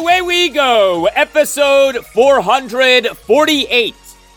Away we go, episode 448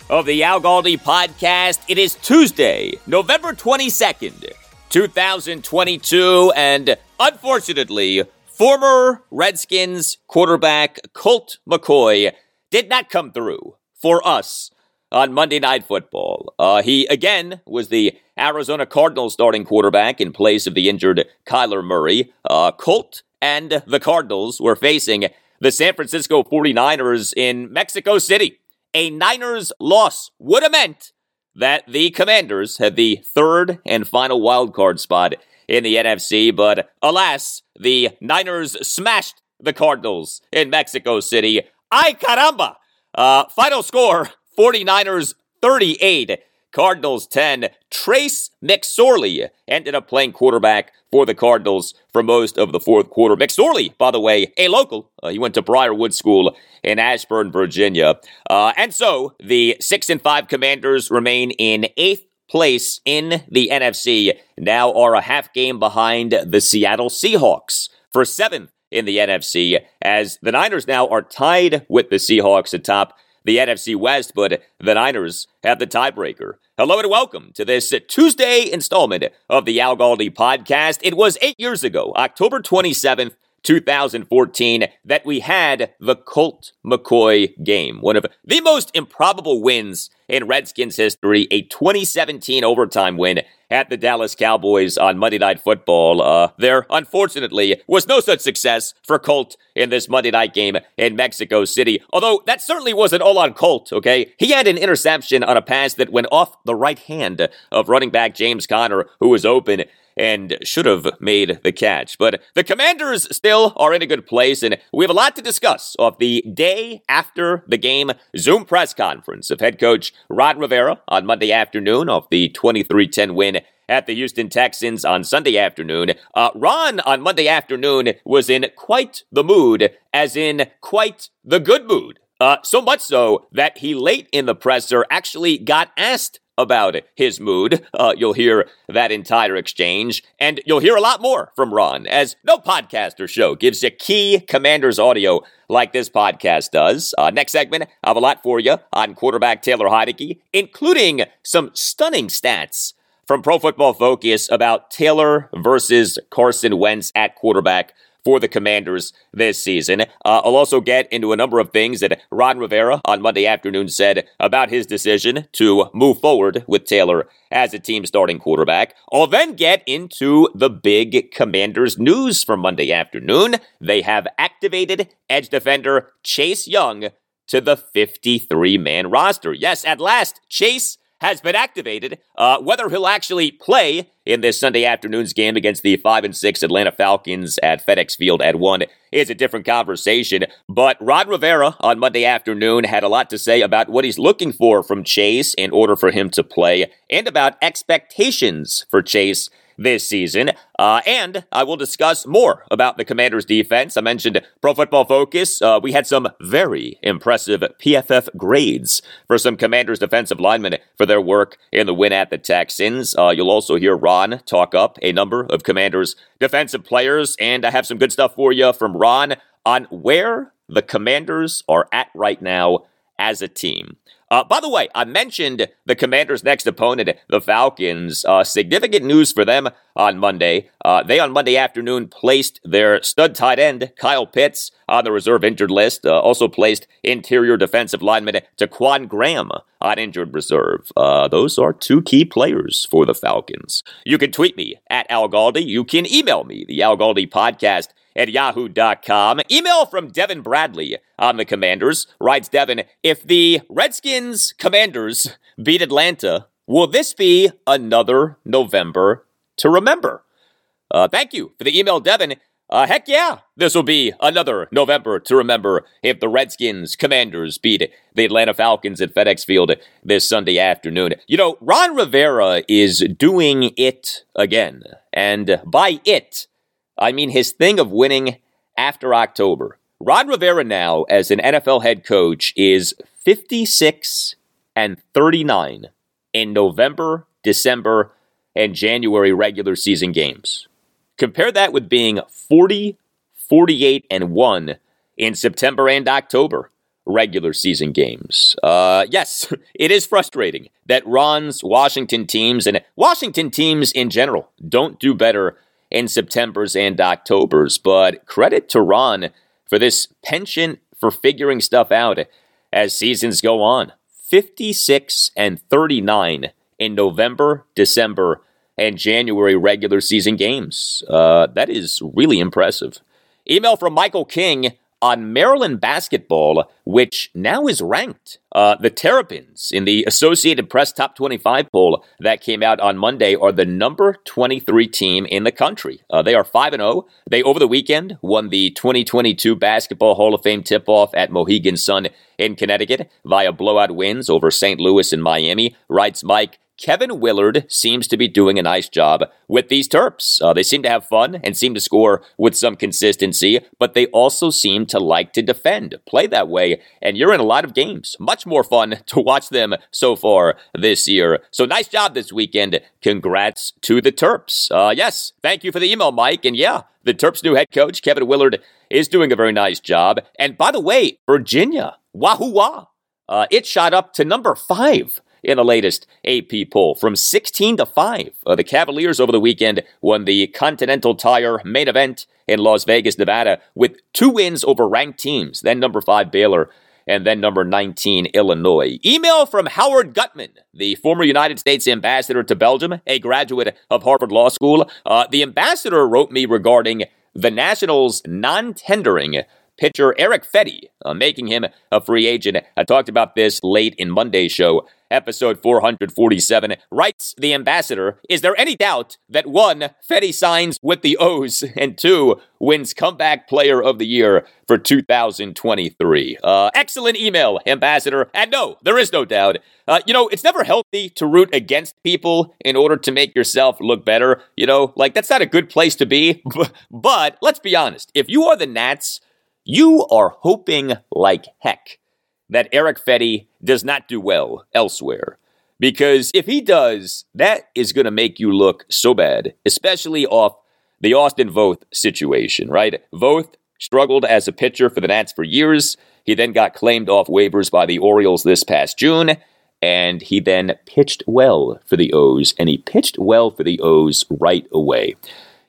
of the Al Galdi podcast. It is Tuesday, November 22nd, 2022, and unfortunately, former Redskins quarterback Colt McCoy did not come through for us on Monday Night Football. Uh, he again was the Arizona Cardinals starting quarterback in place of the injured Kyler Murray. Uh, Colt and the Cardinals were facing the San Francisco 49ers in Mexico City. A Niners loss would have meant that the Commanders had the third and final wild card spot in the NFC, but alas, the Niners smashed the Cardinals in Mexico City. Ay caramba! Uh, final score 49ers 38, Cardinals 10. Trace McSorley ended up playing quarterback for the Cardinals for most of the fourth quarter. McSorley, by the way, a local. Uh, he went to Briarwood School in Ashburn, Virginia. Uh, and so the 6 and 5 Commanders remain in eighth place in the NFC, now are a half game behind the Seattle Seahawks for seventh in the NFC, as the Niners now are tied with the Seahawks atop the NFC West, but the Niners have the tiebreaker. Hello and welcome to this Tuesday installment of the Al Galdi podcast. It was eight years ago, October 27th, 2014, that we had the Colt McCoy game. One of the most improbable wins in Redskins history, a 2017 overtime win at the Dallas Cowboys on Monday Night Football. Uh, there, unfortunately, was no such success for Colt in this Monday night game in Mexico City. Although that certainly wasn't all on Colt, okay? He had an interception on a pass that went off the right hand of running back James Conner, who was open and should have made the catch. But the Commanders still are in a good place, and we have a lot to discuss off the day after the game Zoom press conference of head coach Ron Rivera on Monday afternoon off the 23 10 win at the Houston Texans on Sunday afternoon. Uh, Ron on Monday afternoon was in quite the mood, as in quite the good mood. Uh, so much so that he late in the presser actually got asked about his mood. Uh, you'll hear that entire exchange, and you'll hear a lot more from Ron, as no podcast or show gives you key commander's audio like this podcast does. Uh, next segment, I have a lot for you on quarterback Taylor Heinicke, including some stunning stats from Pro Football Focus about Taylor versus Carson Wentz at quarterback for the Commanders this season. Uh, I'll also get into a number of things that Ron Rivera on Monday afternoon said about his decision to move forward with Taylor as a team starting quarterback. I'll then get into the big Commanders news from Monday afternoon. They have activated edge defender Chase Young to the 53 man roster. Yes, at last, Chase has been activated. Uh, whether he'll actually play in this Sunday afternoon's game against the 5 and 6 Atlanta Falcons at FedEx Field at 1 is a different conversation. But Ron Rivera on Monday afternoon had a lot to say about what he's looking for from Chase in order for him to play and about expectations for Chase this season. Uh, and I will discuss more about the Commanders' defense. I mentioned Pro Football Focus. Uh, we had some very impressive PFF grades for some Commanders' defensive linemen for their work in the win at the Texans. Uh, you'll also hear Ron talk up a number of Commanders' defensive players, and I have some good stuff for you from Ron on where the Commanders are at right now as a team. Uh, by the way, I mentioned the Commanders' next opponent, the Falcons. Uh, significant news for them on Monday. Uh, they on Monday afternoon placed their stud tight end Kyle Pitts on the reserve injured list. Uh, also placed interior defensive lineman Ta'Quon Graham on injured reserve. Uh, those are two key players for the Falcons. You can tweet me at Al Galdi. You can email me the Al Galdi podcast at yahoo.com. Email from Devin Bradley on the Commanders. Writes Devin, if the Redskins Commanders beat Atlanta, will this be another November to remember? Uh, thank you for the email, Devin. Uh, heck yeah, this will be another November to remember if the Redskins Commanders beat the Atlanta Falcons at FedEx Field this Sunday afternoon. You know, Ron Rivera is doing it again. And by it, I mean his thing of winning after October. Ron Rivera now, as an NFL head coach, is 56 and 39 in November, December, and January regular season games. Compare that with being 40, 48, and 1 in September and October regular season games. Uh, yes, it is frustrating that Ron's Washington teams and Washington teams in general don't do better in September's and October's. But credit to Ron for this penchant for figuring stuff out as seasons go on. 56 and 39 in November, December, and January regular season games. Uh, that is really impressive. Email from Michael King on Maryland basketball, which now is ranked. Uh, the Terrapins in the Associated Press Top 25 poll that came out on Monday are the number 23 team in the country. Uh, they are 5 0. They, over the weekend, won the 2022 Basketball Hall of Fame tip off at Mohegan Sun in Connecticut via blowout wins over St. Louis and Miami, writes Mike. Kevin Willard seems to be doing a nice job with these Terps. Uh, they seem to have fun and seem to score with some consistency, but they also seem to like to defend, play that way, and you're in a lot of games. Much more fun to watch them so far this year. So nice job this weekend. Congrats to the Terps. Uh, yes, thank you for the email, Mike. And yeah, the Terps' new head coach, Kevin Willard, is doing a very nice job. And by the way, Virginia, wahoo wah, uh, it shot up to number five in the latest AP poll from 16 to 5. Uh, the Cavaliers over the weekend won the Continental Tire main event in Las Vegas, Nevada, with two wins over ranked teams, then number 5 Baylor and then number 19, Illinois. Email from Howard Gutman, the former United States ambassador to Belgium, a graduate of Harvard Law School. Uh, the ambassador wrote me regarding the Nationals non tendering pitcher Erick Fedde, uh, making him a free agent. I talked about this late in Monday's show episode 447, writes the ambassador, Is there any doubt that one, Fedde signs with the O's, and two, wins comeback player of the year for 2023? Uh, excellent email, ambassador. And no, there is no doubt. Uh, you know, it's never healthy to root against people in order to make yourself look better. You know, like that's not a good place to be. but let's be honest. If you are the Nats, you are hoping like heck that Erick Fedde does not do well elsewhere. Because if he does, that is going to make you look so bad, especially off the Austin Voth situation, right? Voth struggled as a pitcher for the Nats for years. He then got claimed off waivers by the Orioles this past June, and he then pitched well for the O's, and he pitched well for the O's right away.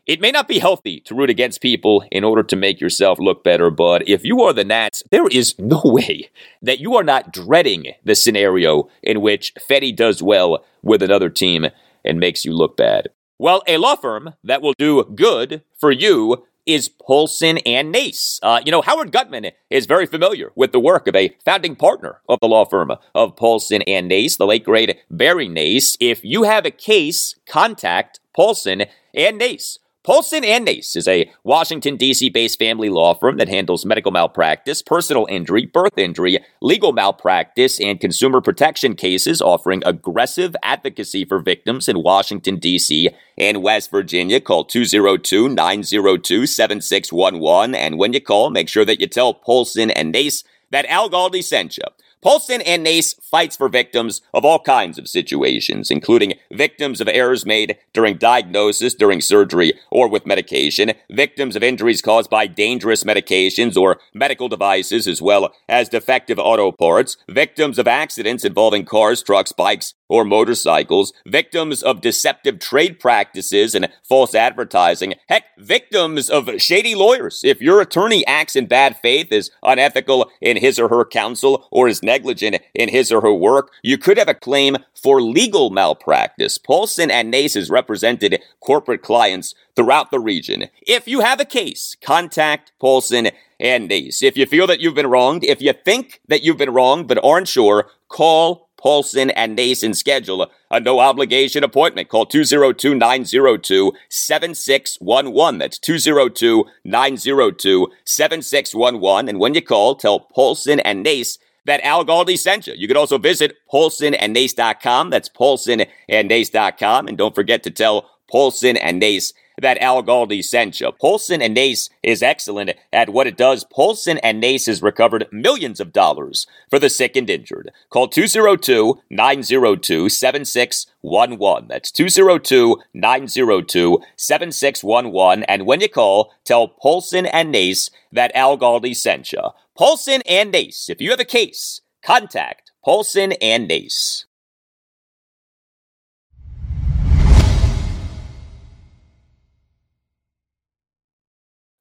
It may not be healthy to root against people in order to make yourself look better, but if you are the Nats, there is no way that you are not dreading the scenario in which Fedde does well with another team and makes you look bad. Well, a law firm that will do good for you is Paulson and Nace. Uh, you know, Howard Gutman is very familiar with the work of a founding partner of the law firm of Paulson and Nace, the late great Barry Nace. If you have a case, contact Paulson and Nace. Paulson and Nace is a Washington, D.C. based family law firm that handles medical malpractice, personal injury, birth injury, legal malpractice, and consumer protection cases, offering aggressive advocacy for victims in Washington, D.C. and West Virginia. Call 202 902 7611. And when you call, make sure that you tell Paulson and Nace that Al Galdi sent you. Paulson and Nace fights for victims of all kinds of situations, including victims of errors made during diagnosis, during surgery, or with medication, victims of injuries caused by dangerous medications or medical devices, as well as defective auto parts, victims of accidents involving cars, trucks, bikes, or motorcycles, victims of deceptive trade practices and false advertising, heck, victims of shady lawyers. If your attorney acts in bad faith, is unethical in his or her counsel, or is negligent in his or her work, you could have a claim for legal malpractice. Paulson and Nace has represented corporate clients throughout the region. If you have a case, contact Paulson and Nace. If you feel that you've been wronged, if you think that you've been wronged but aren't sure, call Paulson and Nason schedule a no obligation appointment. Call 202 902 7611. That's 202 902 7611. And when you call, tell Paulson and Nace that Al Galdi sent you. You can also visit paulsonandnace.com. That's paulsonandnace.com. And don't forget to tell Paulson and Nace that Al Galdi sent you. Paulson and Nace is excellent at what it does. Paulson and Nace has recovered millions of dollars for the sick and injured. Call 202 902 7611. That's 202 902 7611. And when you call, tell Paulson and Nace that Al Galdi sent you. Paulson and Nace. If you have a case, contact Paulson and Nace.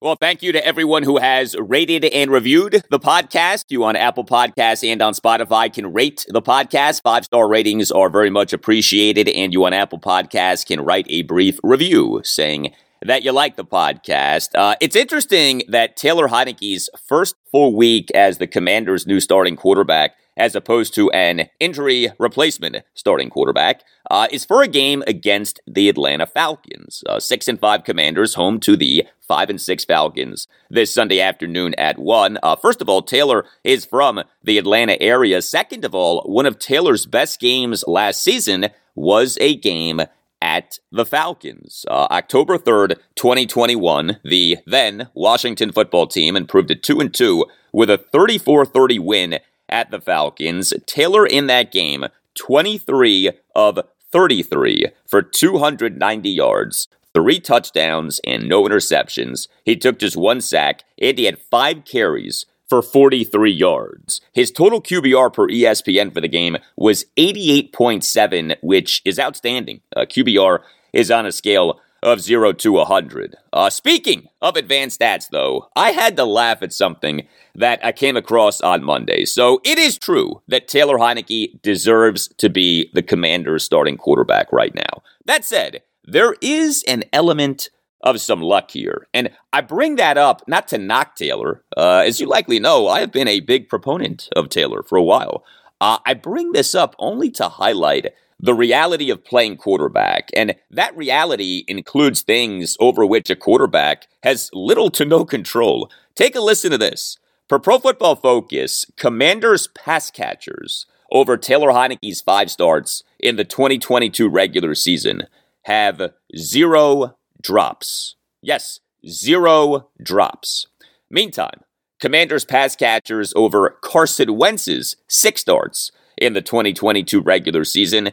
Well, thank you to everyone who has rated and reviewed the podcast. You on Apple Podcasts and on Spotify can rate the podcast. Five star ratings are very much appreciated. And you on Apple Podcasts can write a brief review saying that you like the podcast. Uh, it's interesting that Taylor Heinicke's first full week as the Commanders' new starting quarterback as opposed to an injury replacement starting quarterback, uh, is for a game against the Atlanta Falcons. Uh, six and five Commanders home to the five and six Falcons this Sunday afternoon at one. Uh, first of all, Taylor is from the Atlanta area. Second of all, one of Taylor's best games last season was a game at the Falcons. Uh, October 3rd, 2021, the then Washington football team improved to 2 and 2 with a 34 30 win at the Falcons. Taylor in that game, 23 of 33 for 290 yards, three touchdowns, and no interceptions. He took just one sack, and he had five carries for 43 yards. His total QBR per ESPN for the game was 88.7, which is outstanding. Uh, QBR is on a scale of 0 to 100. Uh, speaking of advanced stats, though, I had to laugh at something that I came across on Monday. So it is true that Taylor Heinicke deserves to be the commander's starting quarterback right now. That said, there is an element of some luck here. And I bring that up not to knock Taylor. Uh, as you likely know, I have been a big proponent of Taylor for a while. Uh, I bring this up only to highlight the reality of playing quarterback. And that reality includes things over which a quarterback has little to no control. Take a listen to this. For Pro Football Focus, Commanders pass catchers over Taylor Heinicke's five starts in the 2022 regular season have zero drops. Yes, zero drops. Meantime, Commanders pass catchers over Carson Wentz's six starts in the 2022 regular season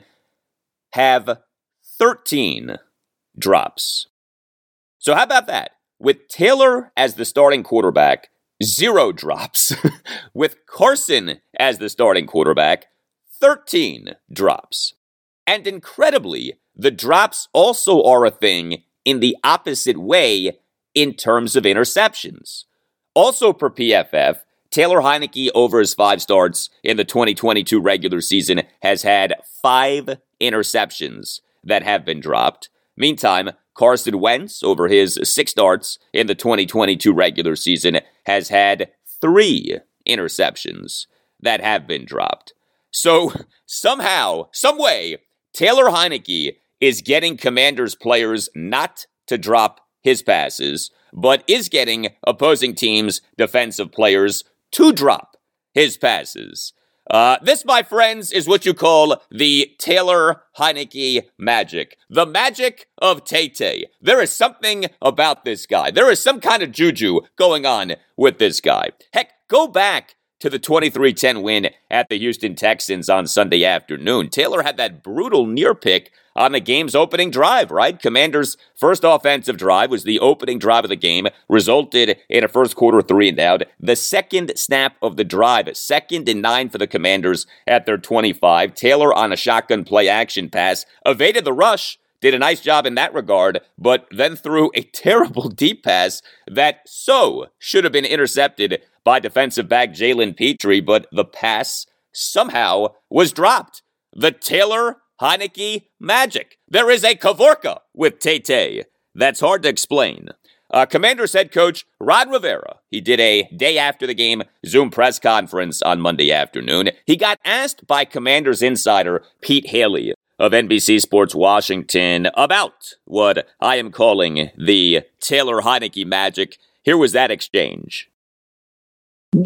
have 13 drops. So, how about that? With Taylor as the starting quarterback, zero drops. With Carson as the starting quarterback, 13 drops. And incredibly, the drops also are a thing in the opposite way in terms of interceptions. Also, per PFF, Taylor Heinicke, over his five starts in the 2022 regular season, has had five interceptions that have been dropped. Meantime, Carson Wentz, over his six starts in the 2022 regular season, has had three interceptions that have been dropped. So, somehow, someway, Taylor Heinicke is getting Commanders players not to drop his passes, but is getting opposing teams' defensive players to drop his passes. Uh, this, my friends, is what you call the Taylor Heinicke magic. The magic of Tay There is something about this guy. There is some kind of juju going on with this guy. Heck, go back to the 23 10 win at the Houston Texans on Sunday afternoon. Taylor had that brutal near pick on the game's opening drive, right? Commander's first offensive drive was the opening drive of the game, resulted in a first quarter three and out. The second snap of the drive, second and nine for the Commanders at their 25. Taylor on a shotgun play action pass evaded the rush did a nice job in that regard, but then threw a terrible deep pass that so should have been intercepted by defensive back Jalen Pitre, but the pass somehow was dropped. The Taylor Heinicke magic. There is a Kavorka with Tay That's hard to explain. Uh, Commanders head coach Ron Rivera, he did a day after the game Zoom press conference on Monday afternoon. He got asked by Commanders insider Pete Hailey of NBC Sports Washington about what I am calling the Taylor Heinicke magic. Here was that exchange.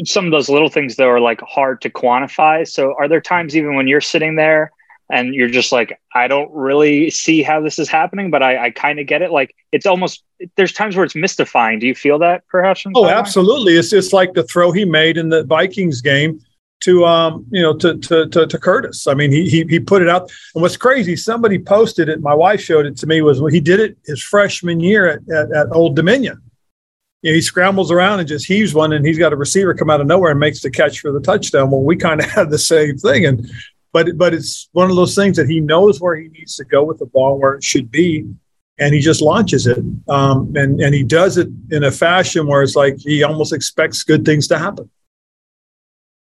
Some of those little things, though, are like hard to quantify. So, are there times even when you're sitting there and you're just like, I don't really see how this is happening, but I, I kind of get it. Like, it's almost there's times where it's mystifying. Do you feel that perhaps? Oh, absolutely. It's just like the throw he made in the Vikings game to um, you know to, to, to to Curtis. I mean, he, he he put it out. And what's crazy, somebody posted it. My wife showed it to me. Was when he did it his freshman year at, at, at Old Dominion. You know, he scrambles around and just heaves one, and he's got a receiver come out of nowhere and makes the catch for the touchdown. Well, we kind of had the same thing, and but but it's one of those things that he knows where he needs to go with the ball, where it should be, and he just launches it, um, and and he does it in a fashion where it's like he almost expects good things to happen.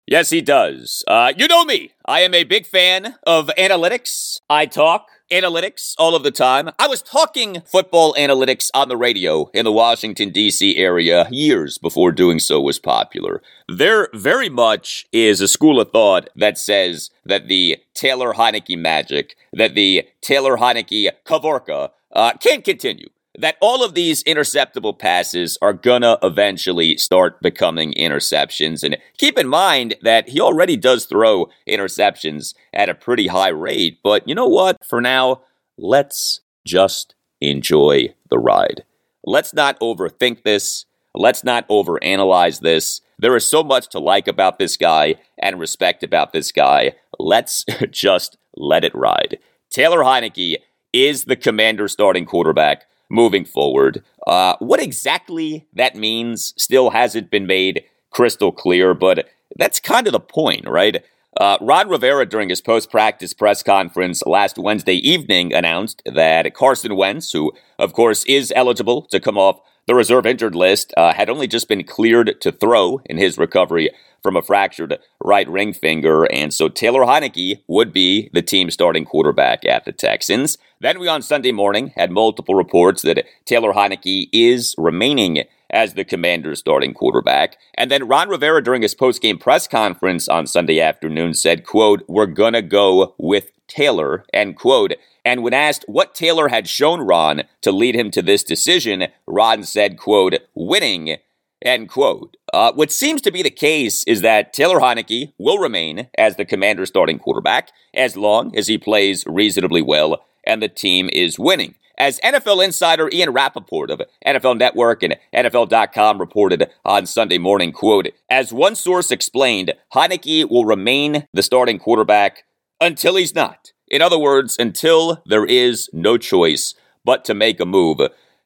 Yes, he does. Uh, you know me. I am a big fan of analytics. I talk analytics all of the time. I was talking football analytics on the radio in the Washington, D.C. area years before doing so was popular. There very much is a school of thought that says that the Taylor Heinicke magic, that the Taylor Heinicke Kavorka uh, can continue that all of these interceptable passes are gonna eventually start becoming interceptions. And keep in mind that he already does throw interceptions at a pretty high rate. But you know what? For now, let's just enjoy the ride. Let's not overthink this. Let's not overanalyze this. There is so much to like about this guy and respect about this guy. Let's just let it ride. Taylor Heinicke is the commander starting quarterback moving forward. Uh, what exactly that means still hasn't been made crystal clear, but that's kind of the point, right? Uh, Ron Rivera, during his post practice press conference last Wednesday evening, announced that Carson Wentz, who, of course, is eligible to come off the reserve injured list, uh, had only just been cleared to throw in his recovery from a fractured right ring finger. And so Taylor Heinicke would be the team starting quarterback at the Texans. Then we on Sunday morning had multiple reports that Taylor Heinicke is remaining as the commander's starting quarterback. And then Ron Rivera during his post-game press conference on Sunday afternoon said, quote, we're gonna go with Taylor, end quote. And when asked what Taylor had shown Ron to lead him to this decision, Ron said, quote, winning End quote. Uh, what seems to be the case is that Taylor Heinicke will remain as the commander's starting quarterback as long as he plays reasonably well and the team is winning. As NFL insider Ian Rapoport of NFL Network and NFL.com reported on Sunday morning, quote, as one source explained, Heinicke will remain the starting quarterback until he's not. In other words, until there is no choice but to make a move.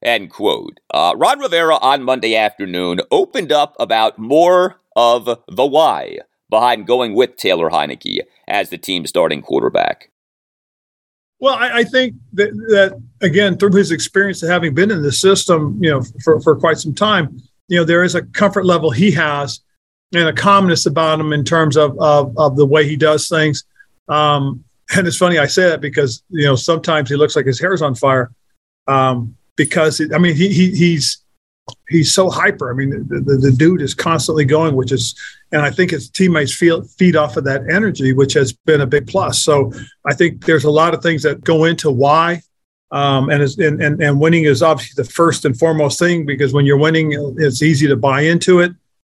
End quote. Uh, Ron Rivera on Monday afternoon opened up about more of the why behind going with Taylor Heinicke as the team's starting quarterback. Well, I, I think that, that, again, through his experience of having been in the system, you know, for, for quite some time, you know, there is a comfort level he has and a calmness about him in terms of of, of the way he does things. Um, and it's funny I say that because you know sometimes he looks like his hair's on fire. Um, because it, I mean he, he he's he's so hyper. I mean the, the, the, dude is constantly going, which is and I think his teammates feel feed off of that energy, which has been a big plus. So I think there's a lot of things that go into why Um, and, is, and, and and winning is obviously the first and foremost thing because when you're winning, it's easy to buy into it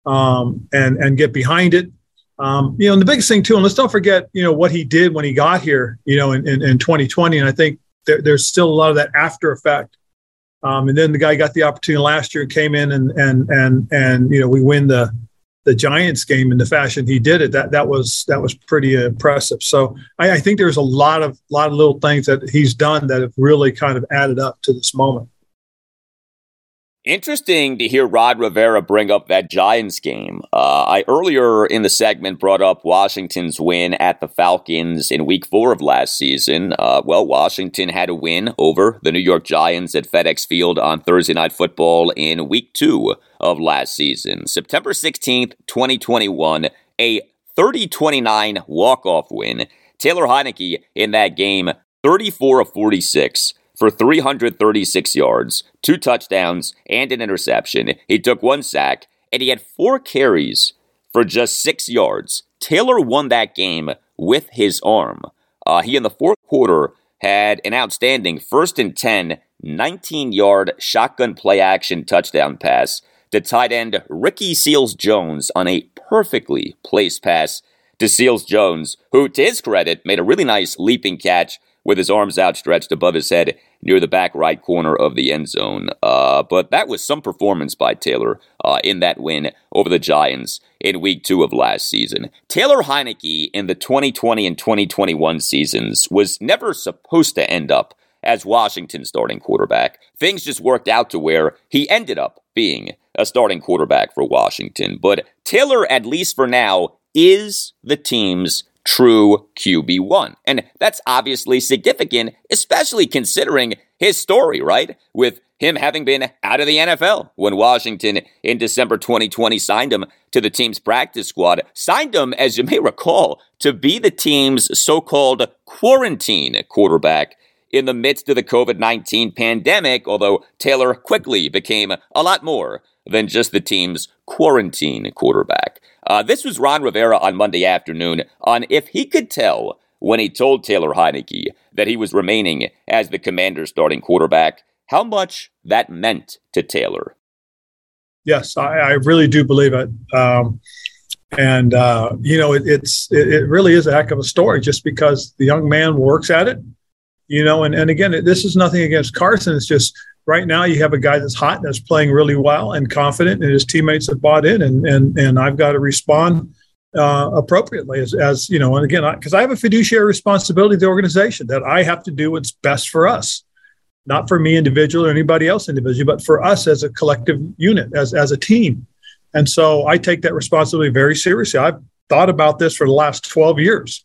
um, and and get behind it. Um, you know, and the biggest thing too, and let's don't forget, you know, what he did when he got here, you know, in, in, in 2020. And I think there, there's still a lot of that after effect. Um, and then the guy got the opportunity last year came in and and and and you know we win the the Giants game in the fashion he did it. That that was that was pretty impressive. So I, I think there's a lot of lot of little things that he's done that have really kind of added up to this moment. Interesting to hear Ron Rivera bring up that Giants game. Uh, I earlier in the segment brought up Washington's win at the Falcons in week four of last season. Uh, well, Washington had a win over the New York Giants at FedEx Field on Thursday Night Football in week two of last season. September 16th, 2021, a 30 29 walk off win. Taylor Heinicke in that game, 34 of 46 for 336 yards, two touchdowns, and an interception. He took one sack, and he had four carries for just six yards. Taylor won that game with his arm. Uh, he, in the fourth quarter, had an outstanding first and 10, 19 yard shotgun play action touchdown pass to tight end Ricky Seals Jones on a perfectly placed pass to Seals Jones, who, to his credit, made a really nice leaping catch with his arms outstretched above his head near the back right corner of the end zone. Uh, but that was some performance by Taylor uh, in that win over the Giants in week two of last season. Taylor Heinicke in the 2020 and 2021 seasons was never supposed to end up as Washington's starting quarterback. Things just worked out to where he ended up being a starting quarterback for Washington. But Taylor, at least for now, is the team's true QB1. And that's obviously significant, especially considering his story, right? With him having been out of the NFL when Washington in December 2020 signed him to the team's practice squad. Signed him, as you may recall, to be the team's so called quarantine quarterback in the midst of the COVID 19 pandemic, although Taylor quickly became a lot more than just the team's quarantine quarterback. Uh, this was Ron Rivera on Monday afternoon on if he could tell when he told Taylor Heinicke that he was remaining as the commander's starting quarterback, how much that meant to Taylor. Yes, I, I really do believe it. Um, and, uh, you know, it, it's, it, it, really is a heck of a story just because the young man works at it, you know, and, and again, this is nothing against Carson. It's just right now you have a guy that's hot and that's playing really well and confident, and his teammates have bought in, and and and I've got to respond uh, appropriately as, as you know. And again, because I, I, have a fiduciary responsibility to the organization that I have to do what's best for us, not for me individually or anybody else individually, but for us as a collective unit, as as a team. And so I take that responsibility very seriously. I've thought about this for the last 12 years.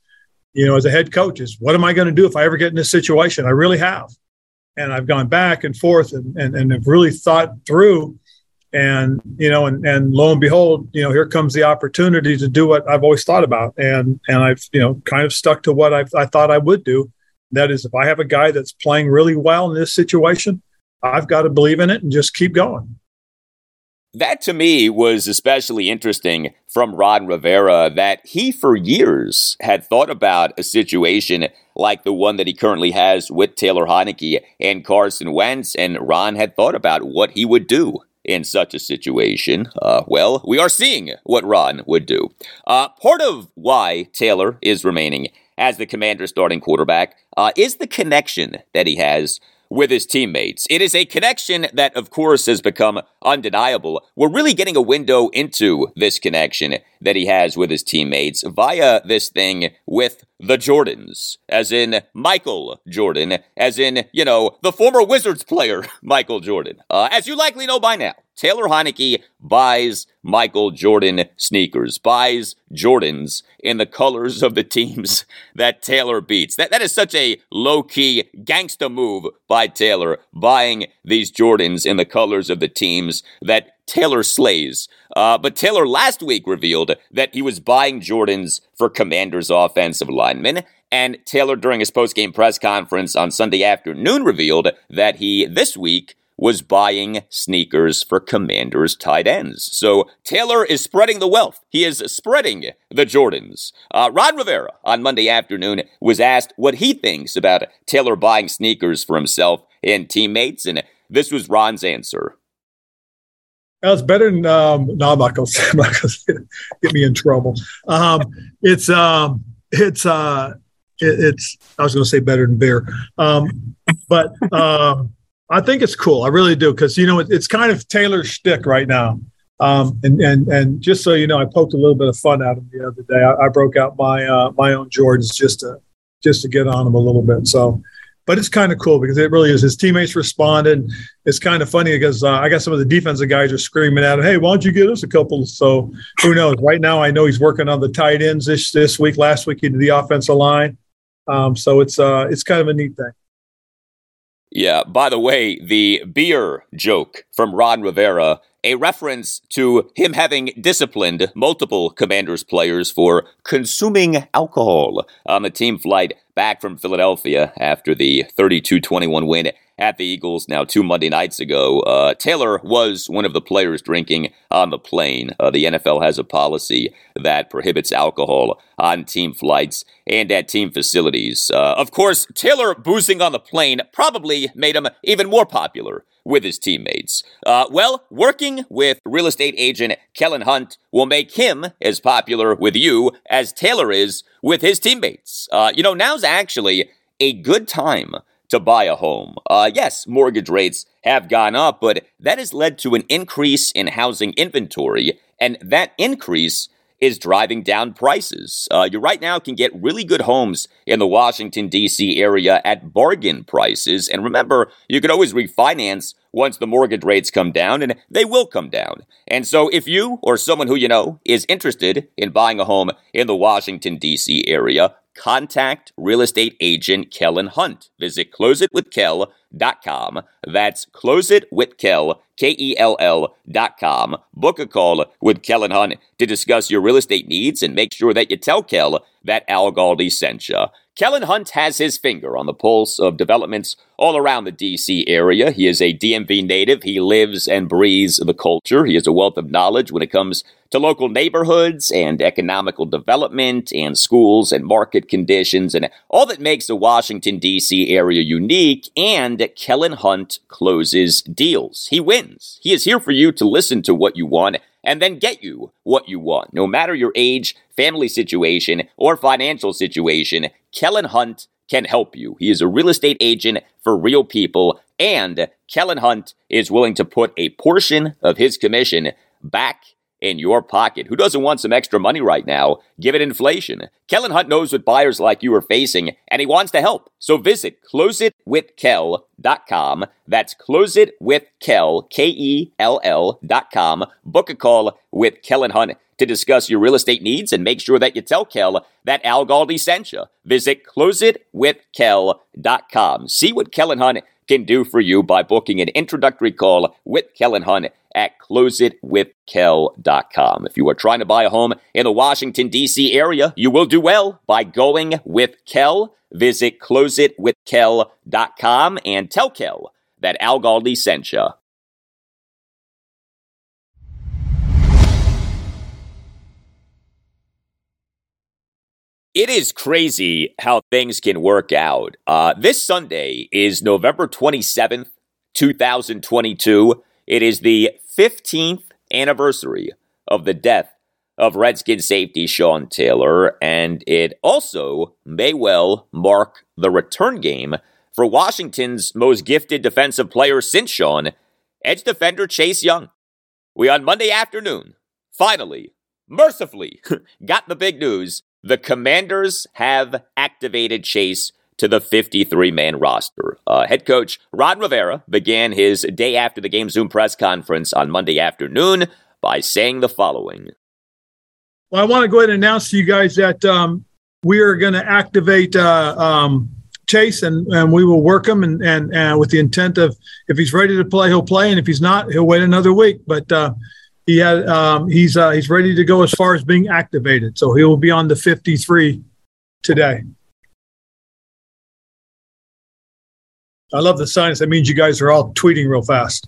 You know, as a head coach, is what am I going to do if I ever get in this situation? I really have and I've gone back and forth and, and, and have really thought through and you know and, and lo and behold you know here comes the opportunity to do what i've always thought about. And and i've you know kind of stuck to what I've, i thought i would do. That is if i have a guy that's playing really well in this situation i've got to believe in it and just keep going that to me was especially interesting from Ron Rivera that he for years had thought about a situation like the one that he currently has with Taylor Heinicke and Carson Wentz, and Ron had thought about what he would do in such a situation. Uh, well, we are seeing what Ron would do. Uh, part of why Taylor is remaining as the commander starting quarterback uh, is the connection that he has with his teammates. It is a connection that, of course, has become undeniable. We're really getting a window into this connection that he has with his teammates via this thing with the Jordans, as in Michael Jordan, as in, you know, the former Wizards player, Michael Jordan. Uh, as you likely know by now, Taylor Heinicke buys Michael Jordan sneakers, buys Jordans in the colors of the teams that Taylor beats. That, that is such a low key gangsta move by Taylor, buying these Jordans in the colors of the teams that Taylor slays. Uh, but Taylor last week revealed that he was buying Jordans for Commanders offensive linemen. And Taylor, during his post game press conference on Sunday afternoon, revealed that he this week was buying sneakers for Commanders tight ends. So Taylor is spreading the wealth. He is spreading the Jordans. Uh, Ron Rivera on Monday afternoon was asked what he thinks about Taylor buying sneakers for himself and teammates, and this was Ron's answer. That's better than um, no. I'm not to get me in trouble. Um, it's um, it's uh, it, it's. I was to say better than beer, um, but um, I think it's cool. I really do because you know it, it's kind of Taylor's shtick right now. Um, and and and just so you know, I poked a little bit of fun at him the other day. I, I broke out my uh, my own Jordans just to just to get on him a little bit. So but it's kind of cool because it really is. His teammates responded. It's kind of funny because uh, I got some of the defensive guys are screaming at him, "Hey, why don't you get us a couple?" So who knows? Right now, I know he's working on the tight ends this this week. Last week he did the offensive line. Um, so it's uh, it's kind of a neat thing. Yeah. By the way, the beer joke from Ron Rivera a reference to him having disciplined multiple Commanders players for consuming alcohol on the team flight back from Philadelphia after the 32 21 win at the Eagles now two Monday nights ago. Uh, Taylor was one of the players drinking on the plane. Uh, the NFL has a policy that prohibits alcohol on team flights and at team facilities. Uh, of course, Taylor boozing on the plane probably made him even more popular with his teammates. Uh, well, working with real estate agent Kellen Hunt will make him as popular with you as Taylor is with his teammates. Uh, you know, now's actually a good time to buy a home. Uh, yes, mortgage rates have gone up, but that has led to an increase in housing inventory, and that increase is driving down prices. Uh, you right now can get really good homes in the Washington, D.C. area at bargain prices. And remember, you can always refinance once the mortgage rates come down, and they will come down. And so, if you or someone who you know is interested in buying a home in the Washington, D.C. area, contact real estate agent Kellen Hunt. Visit closeitwithkel.com. That's closeitwithkel, K-E-L-L dot com. Book a call with Kellen Hunt to discuss your real estate needs and make sure that you tell Kel that Al Galdi sent you. Kellen Hunt has his finger on the pulse of developments all around the DC area. He is a DMV native. He lives and breathes the culture. He has a wealth of knowledge when it comes to local neighborhoods and economical development and schools and market conditions and all that makes the Washington, D.C. area unique. And Kellen Hunt closes deals. He wins. He is here for you to listen to what you want and then get you what you want. No matter your age, family situation, or financial situation, Kellen Hunt can help you. He is a real estate agent for real people, and Kellen Hunt is willing to put a portion of his commission back in your pocket. Who doesn't want some extra money right now, given inflation? Kellen Hunt knows what buyers like you are facing, and he wants to help. So visit closeitwithkel.com. That's closeitwithkel, K-E-L-L dot com. Book a call with Kellen Hunt to discuss your real estate needs and make sure that you tell Kel that Al Galdi sent you. Visit closeitwithkel.com. See what Kellen Hunt can do for you by booking an introductory call with Kellen Hunt at closeitwithkel.com. If you are trying to buy a home in the Washington, D.C. area, you will do well by going with Kel. Visit closeitwithkel.com and tell Kel that Al Galdi sent you. It is crazy how things can work out. Uh, this Sunday is November 27th, 2022. It is the 15th anniversary of the death of Redskin safety Sean Taylor, and it also may well mark the return game for Washington's most gifted defensive player since Sean, edge defender Chase Young. We on Monday afternoon finally, mercifully, got the big news the Commanders have activated Chase to the 53 man roster. Uh, head coach Ron Rivera began his day after the game Zoom press conference on Monday afternoon by saying the following. Well, I want to go ahead and announce to you guys that um, we are going to activate uh, um, Chase and, and we will work him and, and, and with the intent of if he's ready to play, he'll play. And if he's not, he'll wait another week. But uh, he had um, he's uh, he's ready to go as far as being activated. So he will be on the 53 today. I love the signs. That means you guys are all tweeting real fast.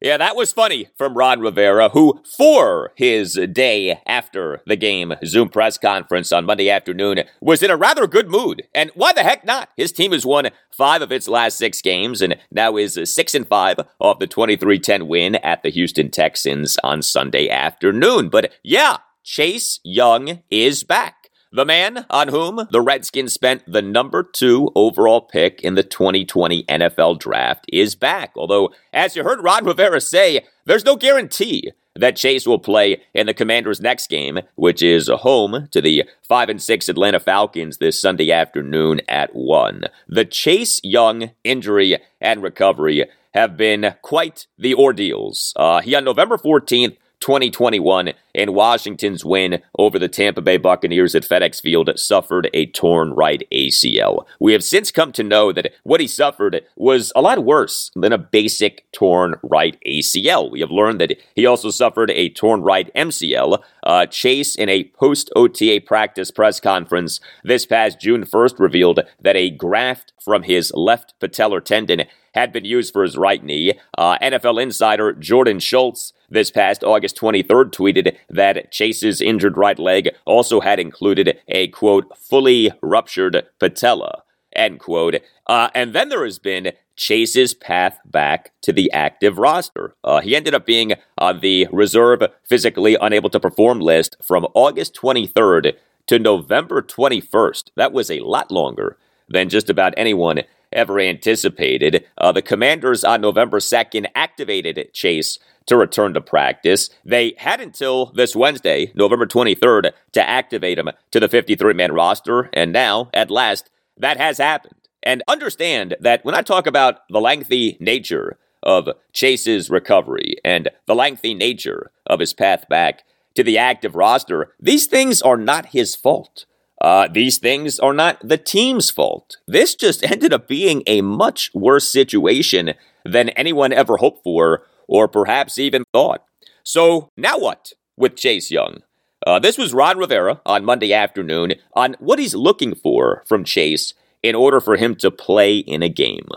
Yeah, that was funny from Ron Rivera, who, for his day after the game Zoom press conference on Monday afternoon, was in a rather good mood. And why the heck not? His team has won five of its last six games and now is six and five off the 23 10 win at the Houston Texans on Sunday afternoon. But yeah, Chase Young is back. The man on whom the Redskins spent the number two overall pick in the 2020 NFL draft is back. Although, as you heard Ron Rivera say, there's no guarantee that Chase will play in the Commanders' next game, which is home to the 5 and 6 Atlanta Falcons this Sunday afternoon at 1. The Chase Young injury and recovery have been quite the ordeals. Uh, he on November 14th 2021 and Washington's win over the Tampa Bay Buccaneers at FedEx Field suffered a torn right ACL. We have since come to know that what he suffered was a lot worse than a basic torn right ACL. We have learned that he also suffered a torn right MCL. Uh, Chase, in a post OTA practice press conference this past June 1st, revealed that a graft from his left patellar tendon had been used for his right knee. Uh, NFL insider Jordan Schultz this past August 23rd tweeted that Chase's injured right leg also had included a quote, fully ruptured patella, end quote. Uh, and then there has been Chase's path back to the active roster. Uh, he ended up being on the reserve physically unable to perform list from August 23rd to November 21st. That was a lot longer than just about anyone ever anticipated. Uh, the Commanders on November 2nd activated Chase to return to practice. They had until this Wednesday, November 23rd, to activate him to the 53 man roster, and now, at last, that has happened. And understand that when I talk about the lengthy nature of Chase's recovery and the lengthy nature of his path back to the active roster, these things are not his fault. Uh, these things are not the team's fault. This just ended up being a much worse situation than anyone ever hoped for or perhaps even thought. So now what with Chase Young? Uh, this was Ron Rivera on Monday afternoon on what he's looking for from Chase in order for him to play in a game.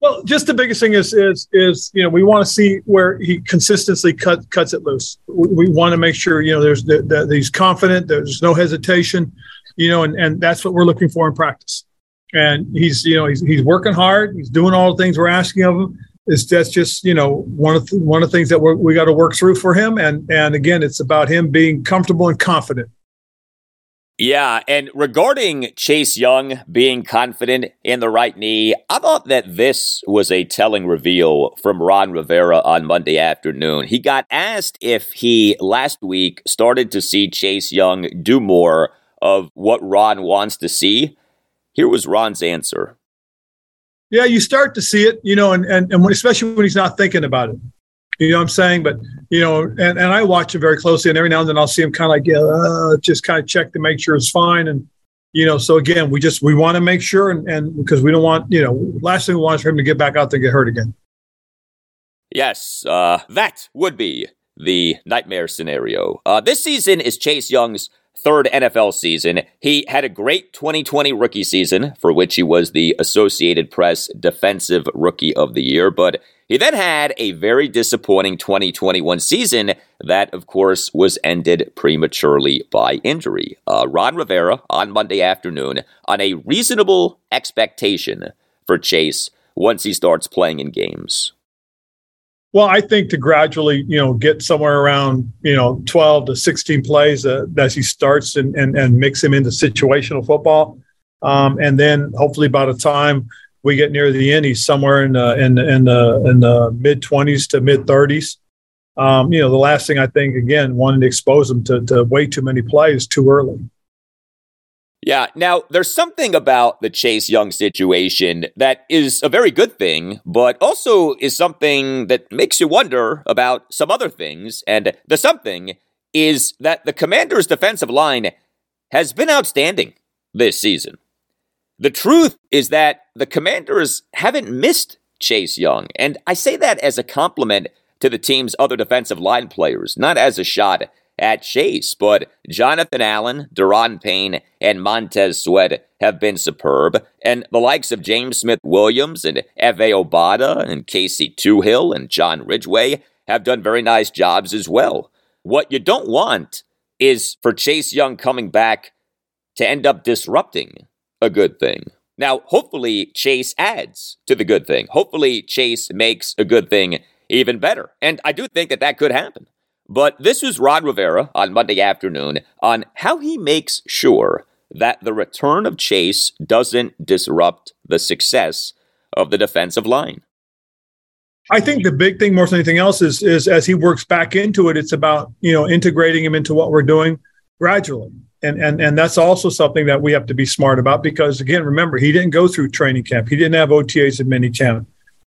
Well, just the biggest thing is is is you know we want to see where he consistently cut, cuts it loose. We, we want to make sure you know there's that he's confident, there's no hesitation, you know, and and that's what we're looking for in practice. And he's you know he's he's working hard, he's doing all the things we're asking of him. It's that's just you know one of the, one of the things that we we got to work through for him. And and again, it's about him being comfortable and confident yeah, and regarding Chase Young being confident in the right knee, I thought that this was a telling reveal from Ron Rivera on Monday afternoon. He got asked if he last week started to see Chase Young do more of what Ron wants to see. Here was Ron's answer. Yeah, you start to see it, you know, and, and, and when, especially when he's not thinking about it. You know what I'm saying? But you know, and, and I watch him very closely, and every now and then I'll see him kind of like, yeah, uh, just kind of check to make sure it's fine. And you know, so again, we just we want to make sure, and, and because we don't want, you know, last thing we want is for him to get back out there and get hurt again. Yes, uh, that would be the nightmare scenario. Uh, this season is Chase Young's third NFL season. He had a great 2020 rookie season, for which he was the Associated Press Defensive Rookie of the Year, but he then had a very disappointing 2021 season that, of course, was ended prematurely by injury. Uh, Ron Rivera on Monday afternoon on a reasonable expectation for Chase once he starts playing in games. Well, I think to gradually, you know, get somewhere around, you know, 12 to 16 plays uh, as he starts and, and, and mix him into situational football. Um, and then hopefully by the time we get near the end, he's somewhere in the in in the in the mid twenties to mid thirties. Um, you know, the last thing I think again, wanting to expose him to, to way too many plays too early. Yeah. Now, there's something about the Chase Young situation that is a very good thing, but also is something that makes you wonder about some other things. And the something is that the commander's defensive line has been outstanding this season. The truth is that the commanders haven't missed Chase Young. And I say that as a compliment to the team's other defensive line players, not as a shot at Chase, but Jonathan Allen, Daron Payne, and Montez Sweat have been superb, and the likes of James Smith Williams and Efe Obada and Casey Toohill and John Ridgeway have done very nice jobs as well. What you don't want is for Chase Young coming back to end up disrupting a good thing. Now, hopefully, Chase adds to the good thing. Hopefully, Chase makes a good thing even better. And I do think that that could happen. But this was Ron Rivera on Monday afternoon on how he makes sure that the return of Chase doesn't disrupt the success of the defensive line. I think the big thing more than anything else is is as he works back into it, it's about you know integrating him into what we're doing gradually. And, and and that's also something that we have to be smart about because again, remember he didn't go through training camp. He didn't have OTAs in mini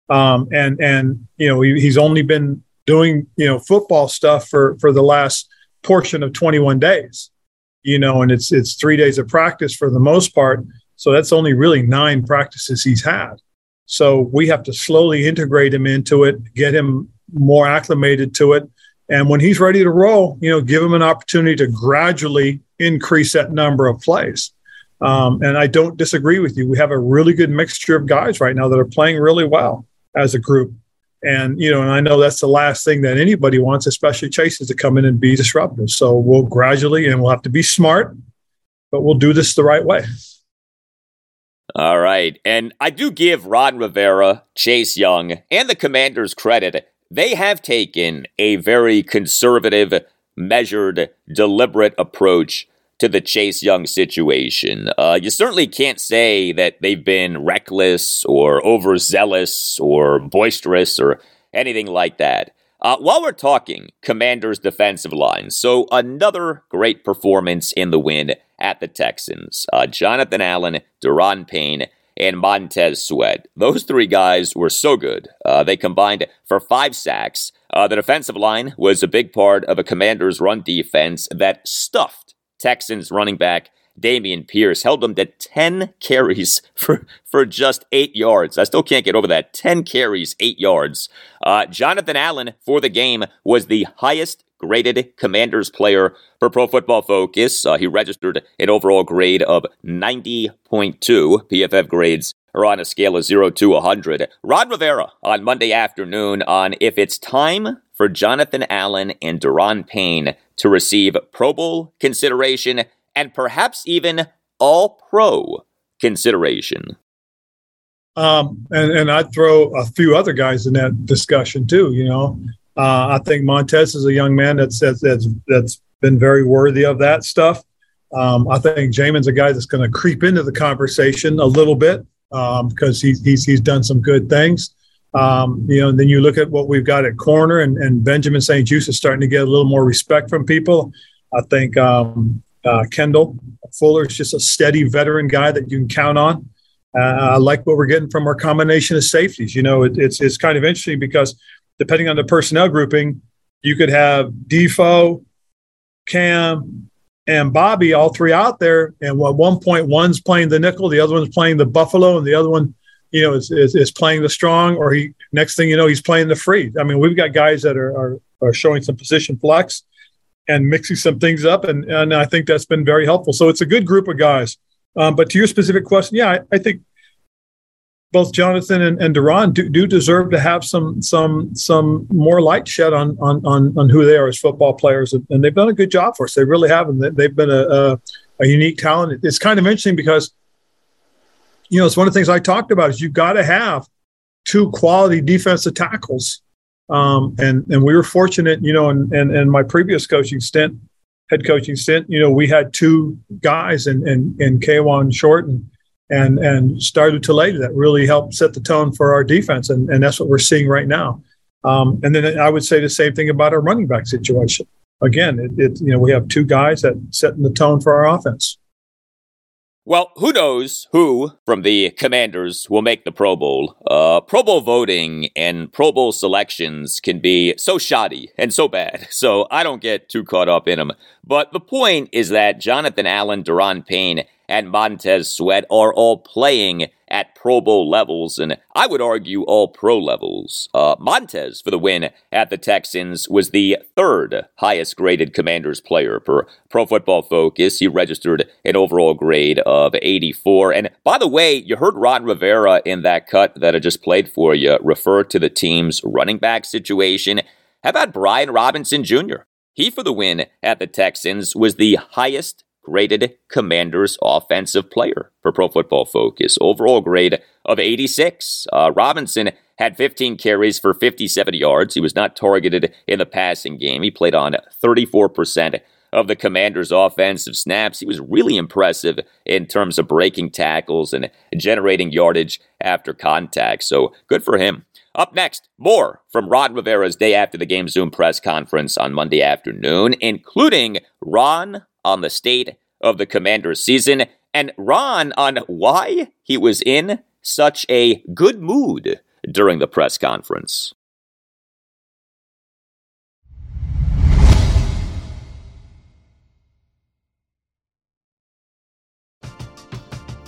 um, and and you know he, he's only been doing you know football stuff for for the last portion of 21 days you know and it's it's three days of practice for the most part. So that's only really nine practices he's had. So we have to slowly integrate him into it get him more acclimated to it. And when he's ready to roll you know give him an opportunity to gradually increase that number of plays. Um, and i don't disagree with you. We have a really good mixture of guys right now that are playing really well as a group and, you know, and I know that's the last thing that anybody wants, especially chasers to come in and be disruptive. So we'll gradually, and we'll have to be smart, but we'll do this the right way. All right. And I do give Ron Rivera, Chase Young, and the commanders credit. They have taken a very conservative, measured, deliberate approach to the Chase Young situation. Uh, you certainly can't say that they've been reckless or overzealous or boisterous or anything like that. Uh, while we're talking Commanders' defensive line, so another great performance in the win at the Texans. Uh, Jonathan Allen, Daron Payne, and Montez Sweat. Those three guys were so good. Uh, they combined for five sacks. Uh, the defensive line was a big part of a Commanders' run defense that stuffed Texans running back Dameon Pierce held him to 10 carries for, for just eight yards. I still can't get over that. 10 carries, eight yards. Uh, Jonathan Allen for the game was the highest graded Commanders player for Pro Football Focus. Uh, he registered an overall grade of 90.2. PFF grades are on a scale of 0 to 100. Ron Rivera on Monday afternoon on if it's time for Jonathan Allen and Daron Payne to receive Pro Bowl consideration and perhaps even All Pro consideration. Um, and, and I'd throw a few other guys in that discussion too. You know, uh, I think Montez is a young man that's that's that's, that's been very worthy of that stuff. Um, I think Jamin's a guy that's going to creep into the conversation a little bit because um, he's, he's he's done some good things. Um, you know, then you look at what we've got at corner, and, and Benjamin St-Juste is starting to get a little more respect from people. I think um, uh, Kendall Fuller is just a steady veteran guy that you can count on. Uh, I like what we're getting from our combination of safeties. You know, it, it's it's kind of interesting because depending on the personnel grouping, you could have Defoe, Cam, and Bobby all three out there, and one point one's playing the nickel, the other one's playing the buffalo, and the other one you know, is, is, is, playing the strong, or he next thing you know, he's playing the free. I mean, we've got guys that are are, are showing some position flex and mixing some things up, and and I think that's been very helpful. So it's a good group of guys. Um, but to your specific question, yeah, I, I think both Jonathan and, and Daron do, do, deserve to have some some some more light shed on on on, on who they are as football players, and, and, they've done a good job for us. They really have, and they've been a, a, a unique talent. It's kind of interesting because you know, it's one of the things I talked about is you've got to have two quality defensive tackles. Um, and and we were fortunate, you know, and and and my previous coaching stint, head coaching stint, you know, we had two guys in in, in Kawann Short and and and Star Lotulelei that really helped set the tone for our defense, and and that's what we're seeing right now. Um, and then I would say the same thing about our running back situation. Again, it, it you know we have two guys that setting the tone for our offense. Well, who knows who from the commanders will make the Pro Bowl? Uh, Pro Bowl voting and Pro Bowl selections can be so shoddy and so bad, so I don't get too caught up in them. But the point is that Jonathan Allen, Daron Payne, and Montez Sweat are all playing at Pro Bowl levels, and I would argue all pro levels. Uh, Montez for the win at the Texans was the third highest graded Commanders player per Pro Football Focus. He registered an overall grade of 84. And by the way, you heard Ron Rivera in that cut that I just played for you refer to the team's running back situation. How about Brian Robinson Jr.? He, for the win at the Texans, was the highest graded Commanders offensive player for Pro Football Focus. Overall grade of 86. Uh, Robinson had 15 carries for 57 yards. He was not targeted in the passing game. He played on 34% of the Commanders' offensive snaps. He was really impressive in terms of breaking tackles and generating yardage after contact. So good for him. Up next, more from Ron Rivera's day after the game Zoom press conference on Monday afternoon, including Ron on the state of the Commanders season and Ron on why he was in such a good mood during the press conference.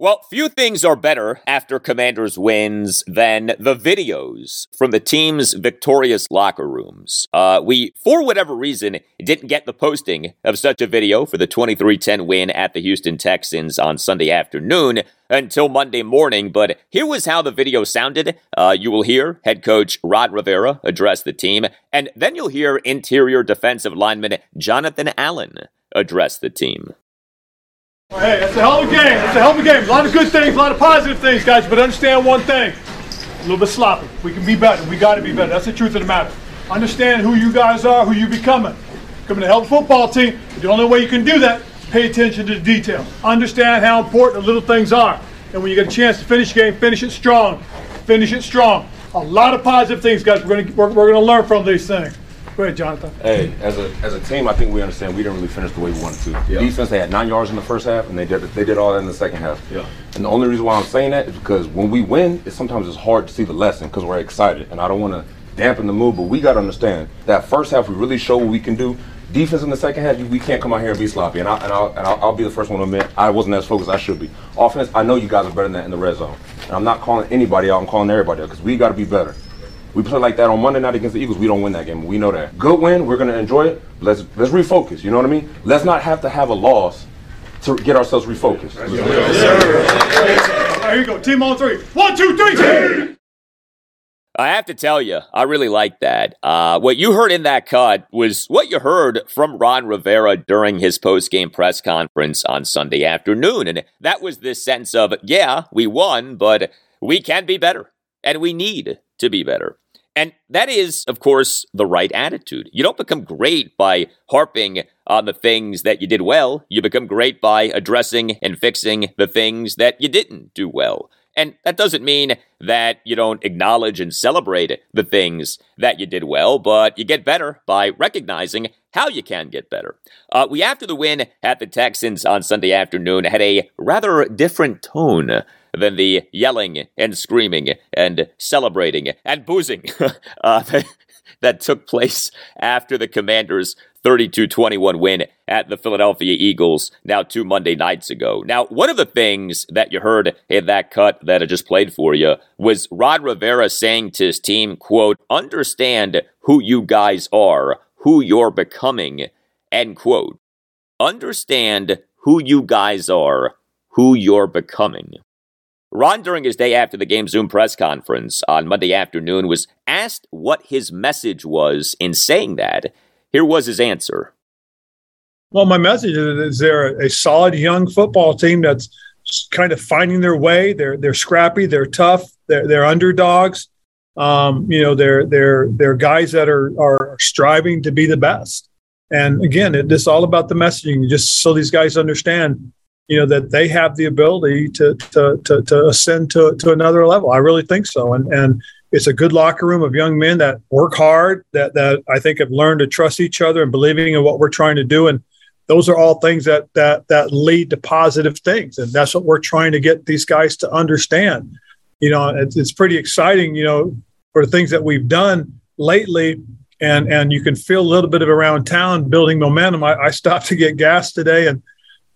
Well, few things are better after Commanders wins than the videos from the team's victorious locker rooms. Uh, we, for whatever reason, didn't get the posting of such a video for the 23-10 win at the Houston Texans on Sunday afternoon until Monday morning, but here was how the video sounded. Uh, you will hear head coach Ron Rivera address the team, and then you'll hear interior defensive lineman Jonathan Allen address the team. Hey, that's a hell of a game. That's a hell of a game. A lot of good things, a lot of positive things, guys. But understand one thing: a little bit sloppy. We can be better. We got to be better. That's the truth of the matter. Understand who you guys are, who you becoming. A hell of a football team. The only way you can do that, pay attention to the details. Understand how important the little things are. And when you get a chance to finish the game, finish it strong. Finish it strong. A lot of positive things, guys. We're gonna we're, we're gonna learn from these things. Go ahead, Jonathan. Hey, as a as a team, I think we understand we didn't really finish the way we wanted to. Yeah. Defense, they had nine yards in the first half, and they did they did all that in the second half. Yeah. And the only reason why I'm saying that is because when we win, it's sometimes it's hard to see the lesson because we're excited, and I don't want to dampen the mood. But we got to understand that first half we really show what we can do. Defense in the second half, we can't come out here and be sloppy. And, I, and, I'll, and I'll, I'll be the first one to admit I wasn't as focused as I should be. Offense, I know you guys are better than that in the red zone. And I'm not calling anybody out. I'm calling everybody out because we got to be better. We play like that on Monday night against the Eagles. We don't win that game. We know that. Good win. We're gonna enjoy it. Let's let's refocus. You know what I mean? Let's not have to have a loss to get ourselves refocused. There you go. Team on three. One, two, three, team. I have to tell you, I really like that. Uh, what you heard in that cut was what you heard from Ron Rivera during his post-game press conference on Sunday afternoon. And that was this sense of, yeah, we won, but we can be better and we need to be better. And that is, of course, the right attitude. You don't become great by harping on the things that you did well. You become great by addressing and fixing the things that you didn't do well. And that doesn't mean that you don't acknowledge and celebrate the things that you did well, but you get better by recognizing how you can get better. Uh, we, after the win at the Texans on Sunday afternoon, had a rather different tone than the yelling and screaming and celebrating and boozing uh, that, that took place after the Commanders' 32 21 win at the Philadelphia Eagles now two Monday nights ago. Now, one of the things that you heard in that cut that I just played for you was Ron Rivera saying to his team, quote, understand who you guys are, who you're becoming, end quote. Understand who you guys are, who you're becoming. Ron, during his day after the game Zoom press conference on Monday afternoon, was asked what his message was in saying that. Here was his answer. Well, my message is they're a solid young football team that's kind of finding their way. They're they're scrappy, they're tough, they're they're underdogs. Um, you know, they're they're they're guys that are are striving to be the best. And again, it, it's all about the messaging, just so these guys understand, you know, that they have the ability to to to, to ascend to to another level. I really think so. And and it's a good locker room of young men that work hard, that that I think have learned to trust each other and believing in what we're trying to do. And those are all things that that that lead to positive things, and that's what we're trying to get these guys to understand. You know, it's, it's pretty exciting. You know, for the things that we've done lately, and and you can feel a little bit of around town building momentum. I, I stopped to get gas today, and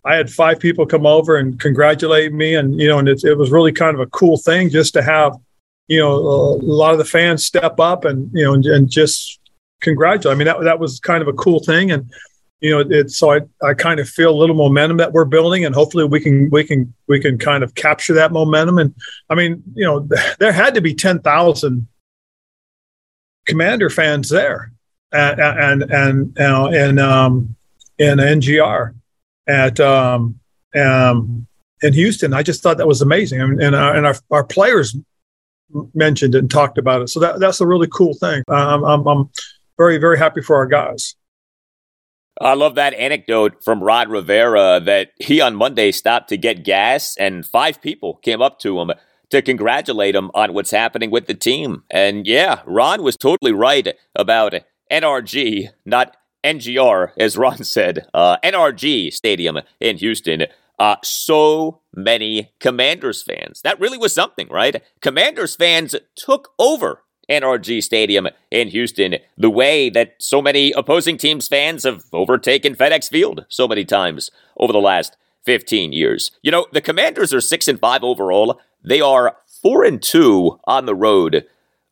I had five people come over and congratulate me, and you know, and it, it was really kind of a cool thing just to have you know, a lot of the fans step up and, you know, and, and just congratulate. I mean, that, that was kind of a cool thing. And, you know, it's so I, I kind of feel a little momentum that we're building and hopefully we can, we can, we can kind of capture that momentum. And I mean, you know, there had to be 10,000 commander fans there and, and, and, and, um, in NGR at, um, um, in Houston. I just thought that was amazing. And, our, and our, our players mentioned it and talked about it. So that, that's a really cool thing. I'm, I'm very, very happy for our guys. I love that anecdote from Ron Rivera that he on Monday stopped to get gas and five people came up to him to congratulate him on what's happening with the team. And yeah, Ron was totally right about NRG, not NGR, as Ron said. Uh, NRG Stadium in Houston uh, so many Commanders fans. That really was something, right? Commanders fans took over NRG Stadium in Houston the way that so many opposing teams' fans have overtaken FedEx Field so many times over the last 15 years. You know, the Commanders are 6 and 5 overall. They are 4 and 2 on the road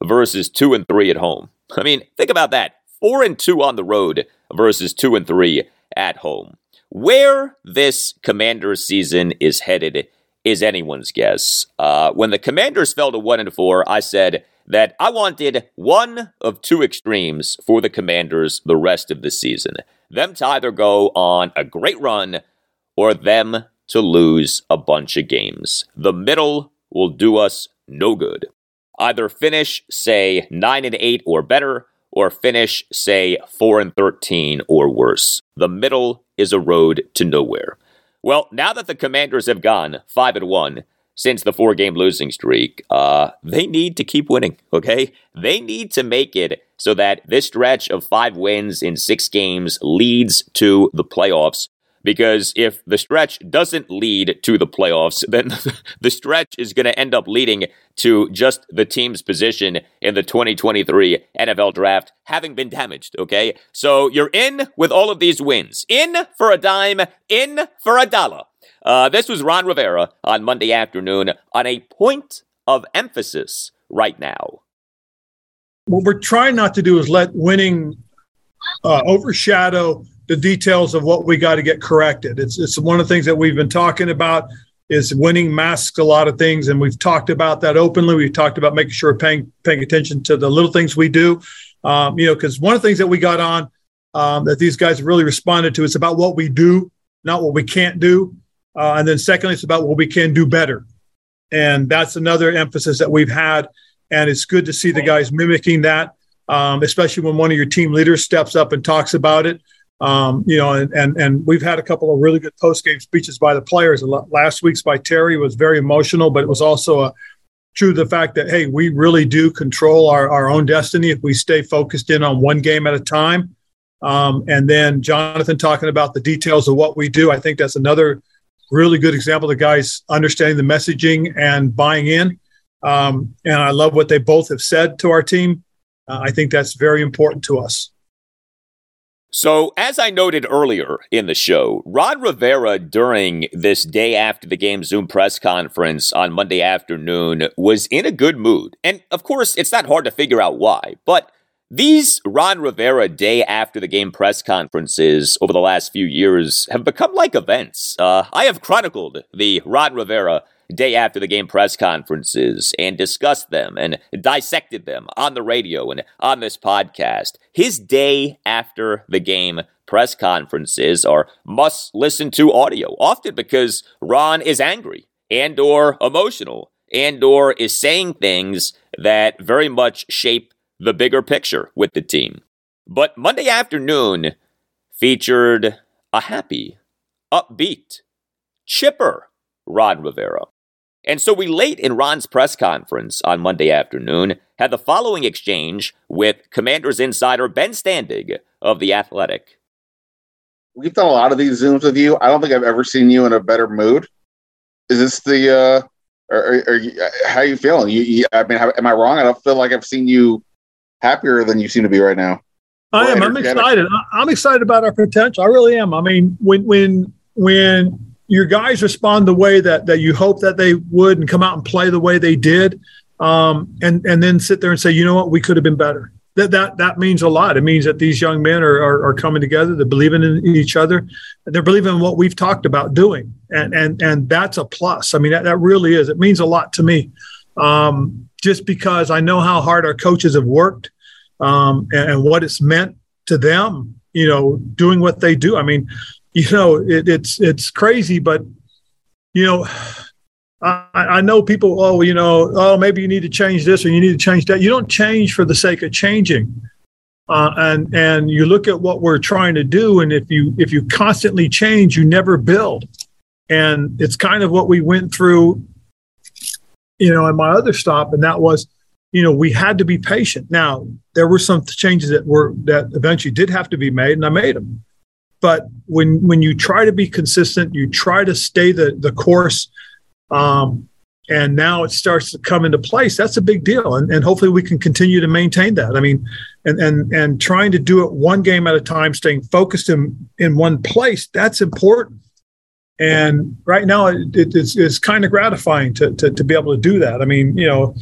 versus 2 and 3 at home. I mean, think about that. 4 and 2 on the road versus 2 and 3 at home. Where this Commanders season is headed is anyone's guess. Uh, when the Commanders fell to one and four, I said that I wanted one of two extremes for the Commanders the rest of the season. Them to either go on a great run or them to lose a bunch of games. The middle will do us no good. Either finish, say, 9 and 8 or better, or finish, say, 4 and 13 or worse. The middle is a road to nowhere. Well, now that the Commanders have gone 5 and 1 since the four game losing streak, uh, they need to keep winning, okay? They need to make it so that this stretch of five wins in six games leads to the playoffs because if the stretch doesn't lead to the playoffs, then the stretch is going to end up leading to just the team's position in the 2023 NFL draft having been damaged. Okay. So you're in with all of these wins. In for a dime, in for a dollar. Uh, this was Ron Rivera on Monday afternoon on a point of emphasis right now. What we're trying not to do is let winning uh, overshadow the details of what we got to get corrected. It's it's one of the things that we've been talking about is winning masks a lot of things, and we've talked about that openly. We've talked about making sure we're paying paying attention to the little things we do. Um, you know, because one of the things that we got on um, that these guys really responded to is about what we do, not what we can't do, uh, and then secondly, it's about what we can do better, and that's another emphasis that we've had. And it's good to see the guys mimicking that, um, especially when one of your team leaders steps up and talks about it. Um, you know, and, and and we've had a couple of really good post game speeches by the players. Last week's by Terry was very emotional, but it was also a true to the fact that hey, we really do control our, our own destiny if we stay focused in on one game at a time. Um, and then Jonathan talking about the details of what we do. I think that's another really good example of the guys understanding the messaging and buying in. Um, and I love what they both have said to our team. Uh, I think that's very important to us. So, as I noted earlier in the show, Ron Rivera, during this day after the game Zoom press conference on Monday afternoon, was in a good mood. And of course, it's not hard to figure out why, but these Ron Rivera day after the game press conferences over the last few years have become like events. Uh, I have chronicled the Ron Rivera day after the game press conferences and discussed them and dissected them on the radio and on this podcast. His day after the game press conferences are must listen to audio, often because Ron is angry and or emotional and or is saying things that very much shape the bigger picture with the team. But Monday afternoon featured a happy, upbeat, chipper Ron Rivera. And so we late in Ron's press conference on Monday afternoon had the following exchange with Commanders insider Ben Standig of The Athletic. We've done a lot of these Zooms with you. I don't think I've ever seen you in a better mood. Is this the, uh, or, or, or how are you feeling? You, you, I mean, how, am I wrong? I don't feel like I've seen you happier than you seem to be right now. I am. I'm excited. I'm excited about our potential. I really am. I mean, when, when, when your guys respond the way that that you hope that they would and come out and play the way they did, um, and and then sit there and say, you know what, we could have been better. That that that means a lot. It means that these young men are are, are coming together. They're believing in each other. They're believing in what we've talked about doing, and and and that's a plus. I mean, that, that really is. It means a lot to me, um, just because I know how hard our coaches have worked, um, and, and what it's meant to them. You know, doing what they do. I mean, you know, it, it's it's crazy, but you know, I, I know people. Oh, you know, oh, maybe you need to change this or you need to change that. You don't change for the sake of changing. Uh, and and you look at what we're trying to do, and if you if you constantly change, you never build. And it's kind of what we went through, you know, in my other stop, and that was, you know, we had to be patient. Now there were some changes that were that eventually did have to be made, and I made them. But when when you try to be consistent, you try to stay the the course, um, and now it starts to come into place. That's a big deal, and, and hopefully we can continue to maintain that. I mean, and and and trying to do it one game at a time, staying focused in in one place. That's important. And right now, it, it's, it's kind of gratifying to, to to be able to do that. I mean, you know,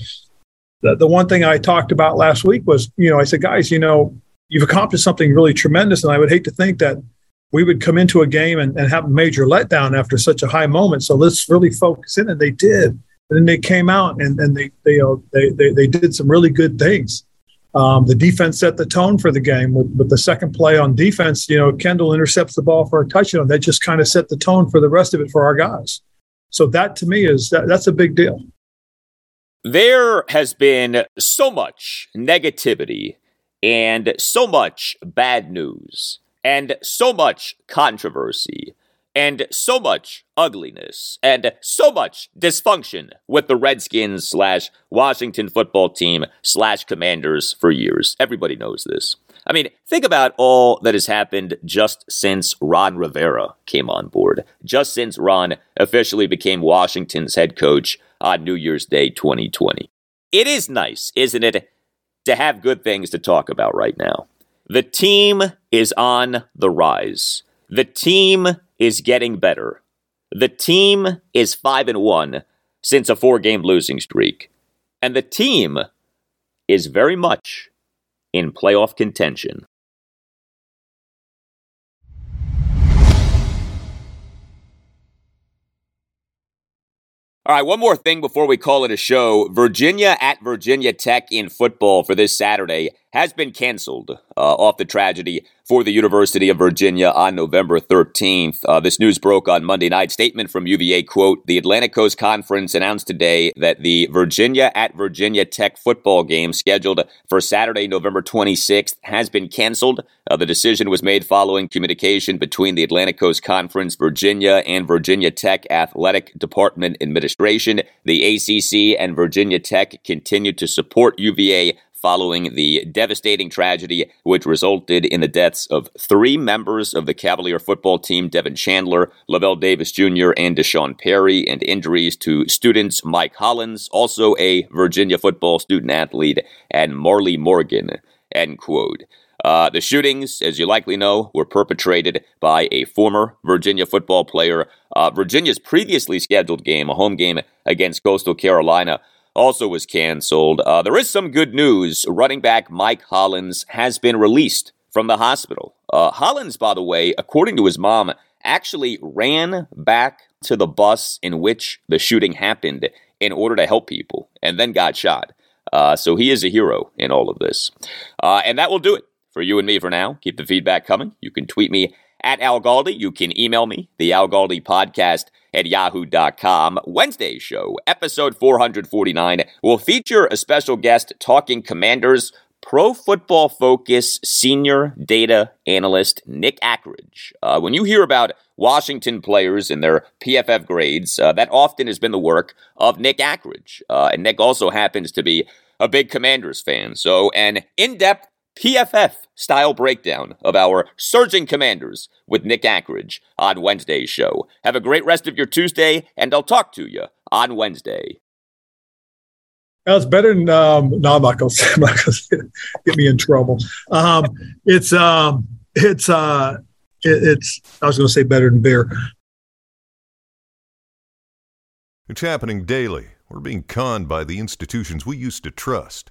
the, the one thing I talked about last week was, you know, I said, guys, you know, you've accomplished something really tremendous, and I would hate to think that we would come into a game and, and have a major letdown after such a high moment. So let's really focus in. And they did. And then they came out and, and they, they, uh, they, they, they did some really good things. Um, the defense set the tone for the game with, with the second play on defense. You know, Kendall intercepts the ball for a touchdown. That just kind of set the tone for the rest of it for our guys. So that to me is that, that's a big deal. There has been so much negativity and so much bad news and so much controversy and so much ugliness and so much dysfunction with the Redskins slash Washington football team slash commanders for years. Everybody knows this. I mean, think about all that has happened just since Ron Rivera came on board, just since Ron officially became Washington's head coach on New Year's Day 2020. It is nice, isn't it, to have good things to talk about right now. The team is on the rise. The team is getting better. The team is 5 and 1 since a four-game losing streak. And the team is very much in playoff contention. All right, one more thing before we call it a show. Virginia at Virginia Tech in football for this Saturday has been canceled uh, off the tragedy for the University of Virginia on November 13th. Uh, this news broke on Monday night. Statement from UVA quote, the Atlantic Coast Conference announced today that the Virginia at Virginia Tech football game scheduled for Saturday, November 26th has been canceled. Uh, the decision was made following communication between the Atlantic Coast Conference, Virginia, and Virginia Tech Athletic Department Administration. The ACC and Virginia Tech continue to support UVA following the devastating tragedy which resulted in the deaths of three members of the Cavalier football team Devin Chandler, Lavelle Davis Jr., and D'Sean Perry, and injuries to students Mike Hollins, also a Virginia football student athlete, and Marley Morgan. End quote. Uh, the shootings, as you likely know, were perpetrated by a former Virginia football player. Uh, Virginia's previously scheduled game, a home game against Coastal Carolina, also was canceled. Uh, there is some good news. Running back Mike Hollins has been released from the hospital. Uh, Hollins, by the way, according to his mom, actually ran back to the bus in which the shooting happened in order to help people and then got shot. Uh, so he is a hero in all of this. Uh, and that will do it for you and me for now. Keep the feedback coming. You can tweet me at Al Galdi. You can email me, the Al Galdi podcast at yahoo.com. Wednesday's show, episode 449, will feature a special guest talking commanders. Pro Football Focus senior data analyst Nick Akridge. Uh, when you hear about Washington players and their PFF grades, uh, that often has been the work of Nick Akridge. Uh, and Nick also happens to be a big Commanders fan. So, an in depth PFF style breakdown of our surging commanders with Nick Akridge on Wednesday's show. Have a great rest of your Tuesday, and I'll talk to you on Wednesday. That's better than um, no, I'm not going to get me in trouble. Um, it's um, it's uh, it, it's I was going to say better than beer. It's happening daily. We're being conned by the institutions we used to trust.